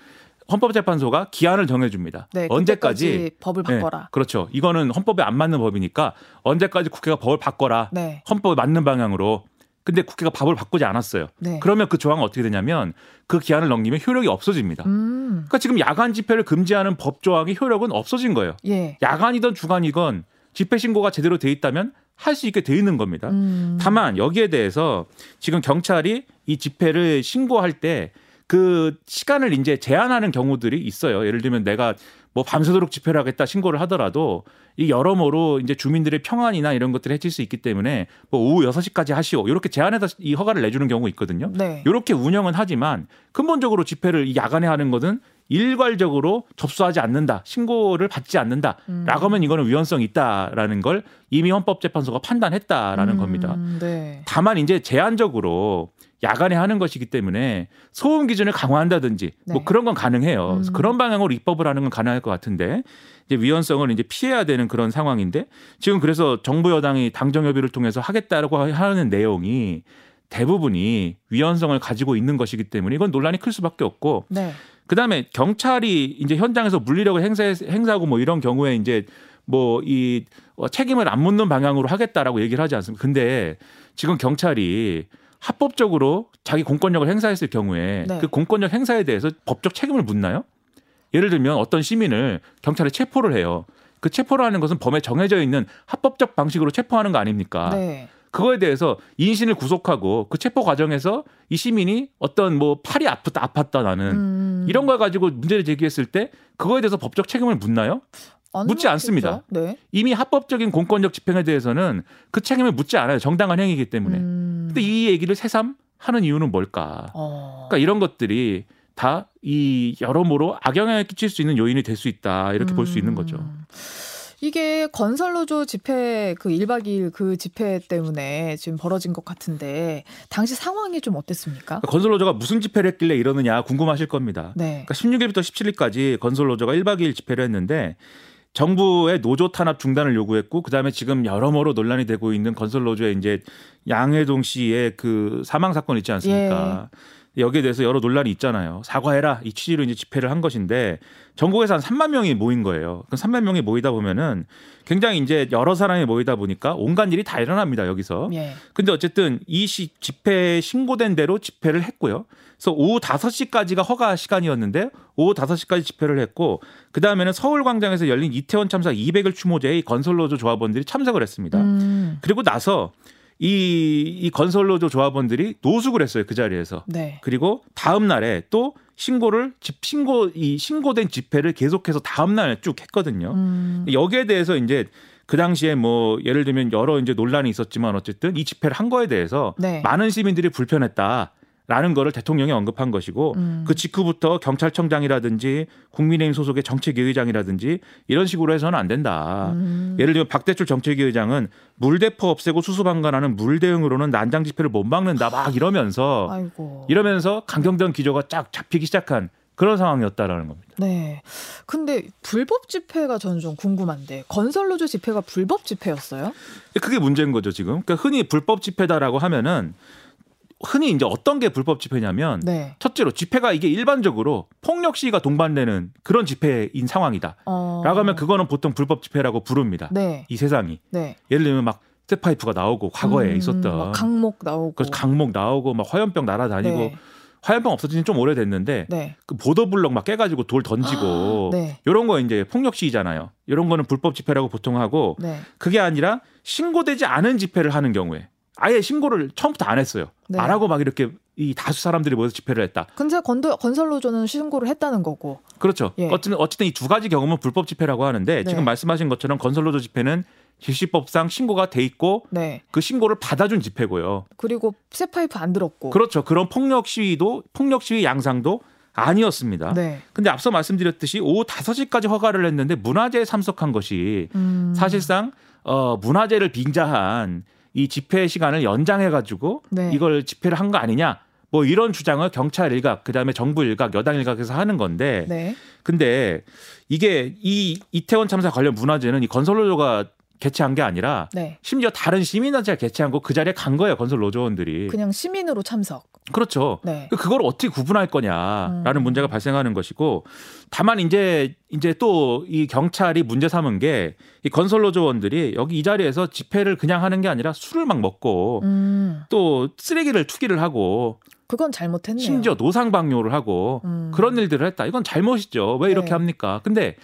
헌법재판소가 기한을 정해줍니다. 네, 언제까지 법을 네, 바꿔라. 그렇죠. 이거는 헌법에 안 맞는 법이니까 언제까지 국회가 법을 바꿔라. 네. 헌법에 맞는 방향으로 근데 국회가 법을 바꾸지 않았어요. 네. 그러면 그 조항은 어떻게 되냐면 그 기한을 넘기면 효력이 없어집니다. 음. 그러니까 지금 야간 집회를 금지하는 법 조항의 효력은 없어진 거예요. 예. 야간이든 주간이건 집회 신고가 제대로 돼 있다면 할 수 있게 돼 있는 겁니다. 음. 다만 여기에 대해서 지금 경찰이 이 집회를 신고할 때 그 시간을 이제 제한하는 경우들이 있어요. 예를 들면 내가 뭐 밤새도록 집회를 하겠다 신고를 하더라도 이 여러모로 이제 주민들의 평안이나 이런 것들을 해칠 수 있기 때문에 뭐 오후 6시까지 하시오. 이렇게 제한해서 이 허가를 내주는 경우가 있거든요. 네. 이렇게 운영은 하지만 근본적으로 집회를 이 야간에 하는 것은 일괄적으로 접수하지 않는다, 신고를 받지 않는다라고 음. 하면 이거는 위헌성이 있다라는 걸 이미 헌법재판소가 판단했다라는 음, 겁니다. 네. 다만 이제 제한적으로 야간에 하는 것이기 때문에 소음 기준을 강화한다든지 네. 뭐 그런 건 가능해요. 음. 그런 방향으로 입법을 하는 건 가능할 것 같은데 이제 위헌성을 이제 피해야 되는 그런 상황인데 지금 그래서 정부 여당이 당정 협의를 통해서 하겠다라고 하는 내용이 대부분이 위헌성을 가지고 있는 것이기 때문에 이건 논란이 클 수밖에 없고 네. 그다음에 경찰이 이제 현장에서 물리력을 행사 행사하고 뭐 이런 경우에 이제 뭐 이 책임을 안 묻는 방향으로 하겠다라고 얘기를 하지 않습니까? 근데 지금 경찰이 합법적으로 자기 공권력을 행사했을 경우에 네. 그 공권력 행사에 대해서 법적 책임을 묻나요? 예를 들면 어떤 시민을 경찰에 체포를 해요. 그 체포를 하는 것은 범에 정해져 있는 합법적 방식으로 체포하는 거 아닙니까? 네. 그거에 대해서 인신을 구속하고 그 체포 과정에서 이 시민이 어떤 뭐 팔이 아프다 아팠다 나는 음. 이런 걸 가지고 문제를 제기했을 때 그거에 대해서 법적 책임을 묻나요? 안 묻지? 않습니다. 네. 이미 합법적인 공권력 집행에 대해서는 그 책임을 묻지 않아요. 정당한 행위이기 때문에. 음. 근데 이 얘기를 새삼 하는 이유는 뭘까? 어. 그러니까 이런 것들이 다 이 여러모로 악영향을 끼칠 수 있는 요인이 될 수 있다. 이렇게 볼수 있는 거죠. 음. 이게 건설로조 집회 그 1박 2일 그 집회 때문에 지금 벌어진 것 같은데 당시 상황이 좀 어땠습니까? 그러니까 건설노조가 무슨 집회를 했길래 이러느냐 궁금하실 겁니다. 네. 그러니까 16일부터 17일까지 건설노조가 1박 2일 집회를 했는데 정부의 노조 탄압 중단을 요구했고 그다음에 지금 여러모로 논란이 되고 있는 건설 노조의 이제 양해동 씨의 그 사망 사건 있지 않습니까? 여기에 대해서 여러 논란이 있잖아요. 사과해라 이 취지로 이제 집회를 한 것인데 전국에서 한 3만 명이 모인 거예요. 그 3만 명이 모이다 보면은 굉장히 이제 여러 사람이 모이다 보니까 온갖 일이 다 일어납니다 여기서. 예. 근데 어쨌든 이 시, 집회 신고된 대로 집회를 했고요. 그래서 오후 5시까지가 허가 시간이었는데 오후 5시까지 집회를 했고 그 다음에는 서울광장에서 열린 이태원 참사 200일 추모제에 이 건설노조 조합원들이 참석을 했습니다. 음. 그리고 나서 이, 이 건설노조 조합원들이 노숙을 했어요 그 자리에서. 네. 그리고 다음 날에 또 신고를 집 신고 이 신고된 집회를 계속해서 다음 날 쭉 했거든요. 음. 여기에 대해서 이제 그 당시에 뭐 예를 들면 여러 이제 논란이 있었지만 어쨌든 이 집회를 한 거에 대해서 네. 많은 시민들이 불편했다 라는 거를 대통령이 언급한 것이고 음. 그 직후부터 경찰청장이라든지 국민의힘 소속의 정책위 의장이라든지 이런 식으로 해서는 안 된다. 음. 예를 들면 박대출 정책위 의장은 물대포 없애고 수수방관하는 물 대응으로는 난장 집회를 못 막는다 막 이러면서 아이고. 이러면서 강경던 기조가 쫙 잡히기 시작한 그런 상황이었다라는 겁니다. 네. 근데 불법 집회가 저는 좀 궁금한데 건설로조 집회가 불법 집회였어요? 그게 문제인 거죠 지금. 그러니까 흔히 불법 집회다라고 하면은 흔히 이제 어떤 게 불법 집회냐면 네. 첫째로 집회가 이게 일반적으로 폭력 시위가 동반되는 그런 집회인 상황이다. 어. 라고 하면 그거는 보통 불법 집회라고 부릅니다. 네. 이 세상이. 네. 예를 들면 막 스테파이프가 나오고 과거에 음, 있었던 막 강목 나오고. 그래서 강목 나오고 막 화염병 날아다니고 네. 화염병 없어진 지좀 오래됐는데 네. 그 보도블럭 막 깨가지고 돌 던지고 네. 이런 거 이제 폭력 시위잖아요. 이런 거는 불법 집회라고 보통 하고 네. 그게 아니라 신고되지 않은 집회를 하는 경우에 아예 신고를 처음부터 안 했어요. 네. 안 하고 막 이렇게 이 다수 사람들이 모여서 집회를 했다. 근데 건도, 건설로조는 신고를 했다는 거고. 그렇죠. 예. 어쨌든 어쨌든 이 두 가지 경우는 불법 집회라고 하는데 네. 지금 말씀하신 것처럼 건설노조 집회는 실시법상 신고가 돼 있고 네. 그 신고를 받아준 집회고요. 그리고 쇠파이프 안 들었고. 그렇죠. 그런 폭력 시위도 폭력 시위 양상도 아니었습니다. 네. 근데 앞서 말씀드렸듯이 오후 5시까지 허가를 했는데 문화제에 참석한 것이 음. 사실상 어 문화제를 빙자한 이 집회 시간을 연장해 가지고 네. 이걸 집회를 한 거 아니냐? 뭐 이런 주장을 경찰 일각 그다음에 정부 일각 여당 일각에서 하는 건데 네. 근데 이게 이 이태원 참사 관련 문화제는 이 건설 노조가 개최한 게 아니라 네. 심지어 다른 시민단체가 개최한 거 그 자리에 간 거예요 건설 노조원들이 그냥 시민으로 참석. 그렇죠. 네. 그걸 어떻게 구분할 거냐라는 음. 문제가 발생하는 것이고 다만 이제 이제 또 이 경찰이 문제 삼은 게 이 건설 노조원들이 여기 이 자리에서 집회를 그냥 하는 게 아니라 술을 막 먹고 음, 또 쓰레기를 투기를 하고 그건 잘못했네요. 심지어 노상 방뇨를 하고 음. 그런 일들을 했다. 이건 잘못이죠. 왜 이렇게 네. 합니까? 근데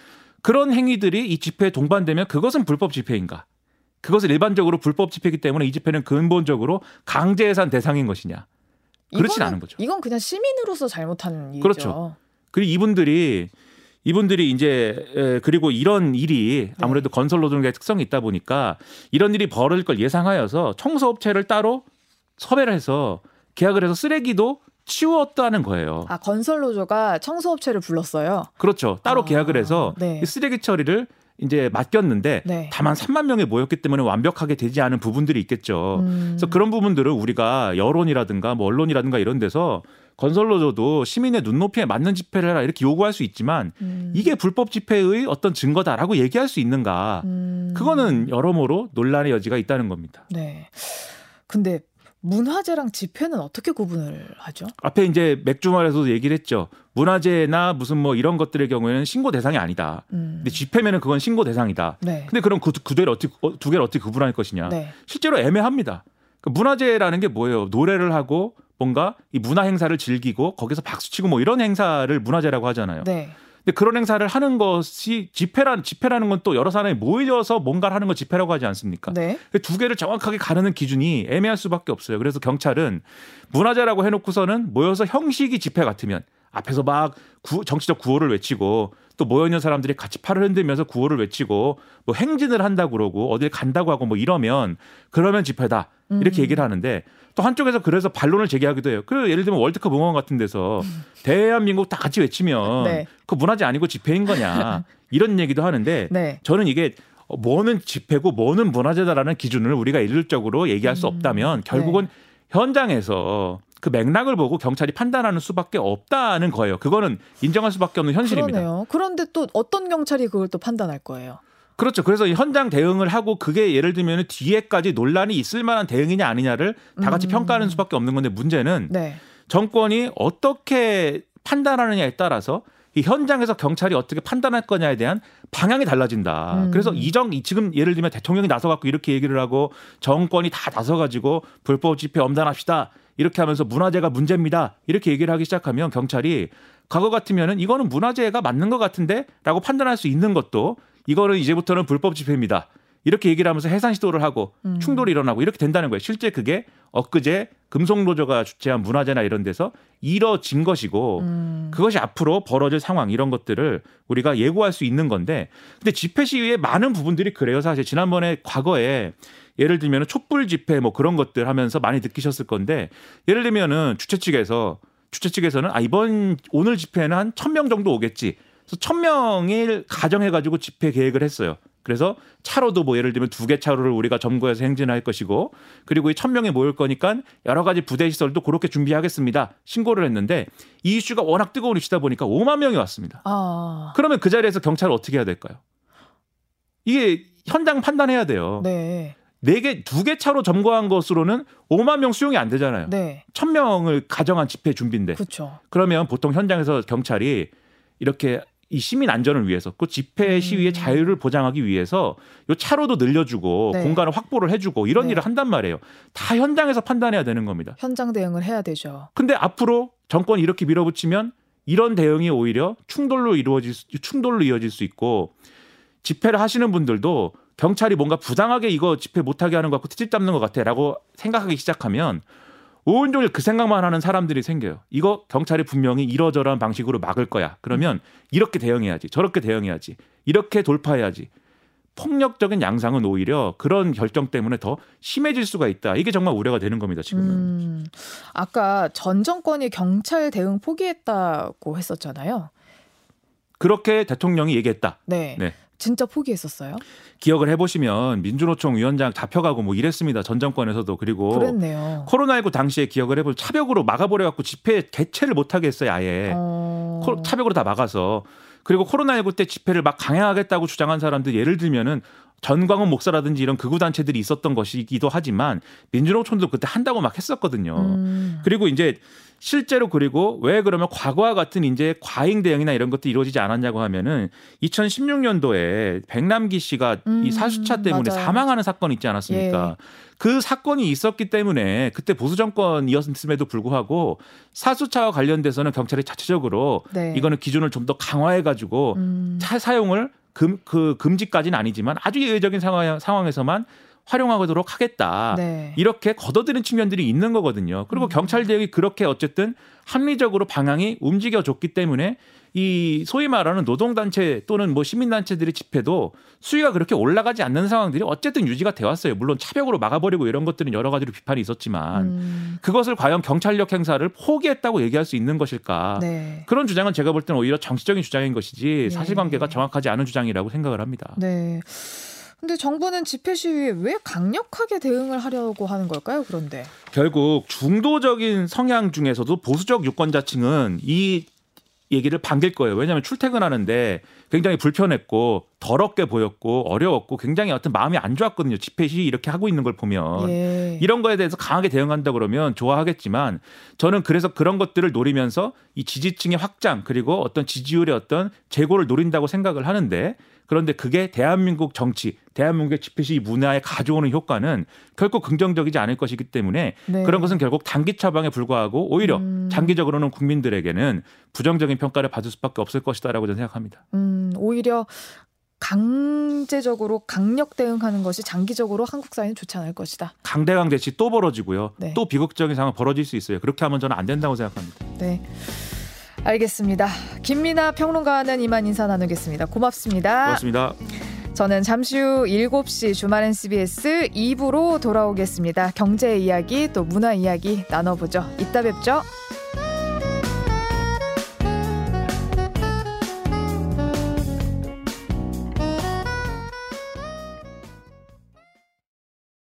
그런 행위들이 이 집회에 동반되면 그것은 불법 집회인가? 그것은 일반적으로 불법 집회이기 때문에 이 집회는 근본적으로 강제 해산 대상인 것이냐? 그렇진 않은 거죠. 이건 그냥 시민으로서 잘못한 일이죠. 그렇죠. 그리고 이분들이 이분들이 이제 에, 그리고 이런 일이 네. 아무래도 건설 노동의 특성이 있다 보니까 이런 일이 벌어질 걸 예상하여서 청소 업체를 따로 섭외를 해서 계약을 해서 쓰레기도 치웠다는 거예요. 아 건설 노조가 청소 업체를 불렀어요. 그렇죠. 따로 아, 계약을 해서 네. 이 쓰레기 처리를 이제 맡겼는데 네. 다만 3만 명이 모였기 때문에 완벽하게 되지 않은 부분들이 있겠죠. 음. 그래서 그런 부분들을 우리가 여론이라든가 뭐 언론이라든가 이런 데서 건설노조도 시민의 눈높이에 맞는 집회를 해라 이렇게 요구할 수 있지만 음. 이게 불법 집회의 어떤 증거다라고 얘기할 수 있는가? 음. 그거는 여러모로 논란의 여지가 있다는 겁니다. 네. 근데 문화재랑 집회는 어떻게 구분을 하죠? 앞에 이제 맥주말에서도 얘기를 했죠. 문화재나 무슨 뭐 이런 것들의 경우에는 신고 대상이 아니다. 음. 근데 집회면은 그건 신고 대상이다. 네. 근데 그럼 그 두 개를 어떻게 어, 두 개를 어떻게 구분할 것이냐? 네. 실제로 애매합니다. 그 문화재라는 게 뭐예요? 노래를 하고 뭔가 이 문화 행사를 즐기고 거기서 박수 치고 뭐 이런 행사를 문화재라고 하잖아요. 네. 근데 그런 행사를 하는 것이 집회란 집회라는 건 또 여러 사람이 모여서 뭔가를 하는 걸 집회라고 하지 않습니까? 네. 그두 개를 정확하게 가르는 기준이 애매할 수밖에 없어요. 그래서 경찰은 문화재라고 해놓고서는 모여서 형식이 집회 같으면 앞에서 막 구- 정치적 구호를 외치고 또 모여 있는 사람들이 같이 팔을 흔들면서 구호를 외치고 뭐 행진을 한다 그러고 어딜 간다고 하고 뭐 이러면 그러면 집회다 이렇게 음. 얘기를 하는데 또 한쪽에서 그래서 반론을 제기하기도 해요. 그 예를 들면 월드컵 응원 같은 데서 대한민국 다 같이 외치면 네. 그 문화재 아니고 집회인 거냐 이런 얘기도 하는데 네. 저는 이게 뭐는 집회고 뭐는 문화재다라는 기준을 우리가 일률적으로 얘기할 수 음, 없다면 결국은 현장에서 그 맥락을 보고 경찰이 판단하는 수밖에 없다는 거예요. 그거는 인정할 수밖에 없는 현실입니다. 그러네요. 그런데 또 어떤 경찰이 그걸 또 판단할 거예요? 그렇죠. 그래서 이 현장 대응을 하고 그게 예를 들면 뒤에까지 논란이 있을 만한 대응이냐 아니냐를 다 같이 음. 평가하는 수밖에 없는 건데 문제는 네. 정권이 어떻게 판단하느냐에 따라서 이 현장에서 경찰이 어떻게 판단할 거냐에 대한 방향이 달라진다. 음. 그래서 이정 이 지금 예를 들면 대통령이 나서 갖고 이렇게 얘기를 하고 정권이 다 나서 가지고 불법 집회 엄단합시다. 이렇게 하면서 문화재가 문제입니다. 이렇게 얘기를 하기 시작하면 경찰이 과거 같으면은 이거는 문화재가 맞는 것 같은데라고 판단할 수 있는 것도 이거는 이제부터는 불법 집회입니다. 이렇게 얘기를 하면서 해산 시도를 하고 음. 충돌이 일어나고 이렇게 된다는 거예요. 실제 그게 엊그제 금속노조가 주최한 문화재나 이런 데서 이뤄진 것이고 음. 그것이 앞으로 벌어질 상황 이런 것들을 우리가 예고할 수 있는 건데 근데 집회 시위의 많은 부분들이 그래요. 사실 지난번에 과거에 예를 들면 촛불 집회 뭐 그런 것들 하면서 많이 느끼셨을 건데 예를 들면은 주최 측에서 주최 측에서는 아 이번 오늘 집회는 한 천 명 정도 오겠지. 그래서 천 명을 가정해 가지고 집회 계획을 했어요. 그래서 차로도 뭐 예를 들면 두 개 차로를 우리가 점거해서 행진할 것이고 그리고 이 천 명이 모일 거니까 여러 가지 부대 시설도 그렇게 준비하겠습니다. 신고를 했는데 이 이슈가 워낙 뜨거운 이슈다 보니까 5만 명이 왔습니다. 아. 그러면 그 자리에서 경찰은 어떻게 해야 될까요? 이게 현장 판단해야 돼요. 네. 네 개, 두 개 차로 점거한 것으로는 5만 명 수용이 안 되잖아요. 네. 천 명을 가정한 집회 준비인데. 그렇죠. 그러면 보통 현장에서 경찰이 이렇게 이 시민 안전을 위해서 그 집회 음. 시위의 자유를 보장하기 위해서 요 차로도 늘려주고 네. 공간을 확보를 해주고 이런 네. 일을 한단 말이에요. 다 현장에서 판단해야 되는 겁니다. 현장 대응을 해야 되죠. 근데 앞으로 정권이 이렇게 밀어붙이면 이런 대응이 오히려 충돌로 이루어질 수, 충돌로 이어질 수 있고 집회를 하시는 분들도 경찰이 뭔가 부당하게 이거 집회 못하게 하는 것 같고 트집 잡는 것 같아라고 생각하기 시작하면 온종일 그 생각만 하는 사람들이 생겨요. 이거 경찰이 분명히 이러저러한 방식으로 막을 거야. 그러면 이렇게 대응해야지. 저렇게 대응해야지. 이렇게 돌파해야지. 폭력적인 양상은 오히려 그런 결정 때문에 더 심해질 수가 있다. 이게 정말 우려가 되는 겁니다. 지금은. 음. 아까 전 정권이 경찰 대응 포기했다고 했었잖아요. 그렇게 대통령이 얘기했다. 네. 네. 진짜 포기했었어요? 기억을 해보시면 민주노총 위원장 잡혀가고 뭐 이랬습니다. 전 정권에서도 그리고 그랬네요. 코로나19 당시에 기억을 해볼 차벽으로 막아버려 갖고 집회 개최를 못하게 했어요. 아예 어... 코- 차벽으로 다 막아서 그리고 코로나19 때 집회를 막 강행하겠다고 주장한 사람들 예를 들면은 전광훈 목사라든지 이런 극우 단체들이 있었던 것이기도 하지만 민주노총도 그때 한다고 막 했었거든요. 음. 그리고 이제 실제로 그리고 왜 그러면 과거와 같은 이제 과잉 대응이나 이런 것도 이루어지지 않았냐고 하면은 2016년도에 백남기 씨가 음, 이 사수차 때문에 맞아요. 사망하는 사건이 있지 않았습니까? 그 사건이 있었기 때문에 그때 보수 정권이었음에도 불구하고 사수차와 관련돼서는 경찰이 자체적으로 네. 이거는 기준을 좀 더 강화해 가지고 음. 차 사용을 금, 그 금지까지는 아니지만 아주 예외적인 상황, 상황에서만 활용하도록 하겠다. 네. 이렇게 걷어들인 측면들이 있는 거거든요. 그리고 음. 경찰 대응이 그렇게 어쨌든 합리적으로 방향이 움직여줬기 때문에 이 소위 말하는 노동단체 또는 뭐 시민단체들의 집회도 수위가 그렇게 올라가지 않는 상황들이 어쨌든 유지가 돼 왔어요. 물론 차벽으로 막아버리고 이런 것들은 여러 가지로 비판이 있었지만 음. 그것을 과연 경찰력 행사를 포기했다고 얘기할 수 있는 것일까? 네. 그런 주장은 제가 볼 때는 오히려 정치적인 주장인 것이지 네. 사실관계가 정확하지 않은 주장이라고 생각을 합니다. 네. 근데 정부는 집회 시위에 왜 강력하게 대응을 하려고 하는 걸까요? 그런데. 결국 중도적인 성향 중에서도 보수적 유권자층은 이 얘기를 반길 거예요. 왜냐하면 출퇴근하는데 굉장히 불편했고 더럽게 보였고 어려웠고 굉장히 어떤 마음이 안 좋았거든요. 집회 시 이렇게 하고 있는 걸 보면 예. 이런 거에 대해서 강하게 대응한다 그러면 좋아하겠지만 저는 그래서 그런 것들을 노리면서 이 지지층의 확장 그리고 어떤 지지율의 어떤 재고를 노린다고 생각을 하는데 그런데 그게 대한민국 정치, 대한민국의 집회시 문화에 가져오는 효과는 결코 긍정적이지 않을 것이기 때문에 네. 그런 것은 결국 단기 처방에 불과하고 오히려 음. 장기적으로는 국민들에게는 부정적인 평가를 받을 수밖에 없을 것이다라고 저는 생각합니다. 음, 오히려 강제적으로 강력 대응하는 것이 장기적으로 한국 사회는 좋지 않을 것이다. 강대강 대치 또 벌어지고요. 네. 또 비극적인 상황 벌어질 수 있어요. 그렇게 하면 저는 안 된다고 생각합니다. 네. 알겠습니다. 김민아 평론가는 이만 인사 나누겠습니다. 고맙습니다. 고맙습니다. 저는 잠시 후 7시 주말엔 CBS 2부로 돌아오겠습니다. 경제 이야기 또 문화 이야기 나눠보죠. 이따 뵙죠.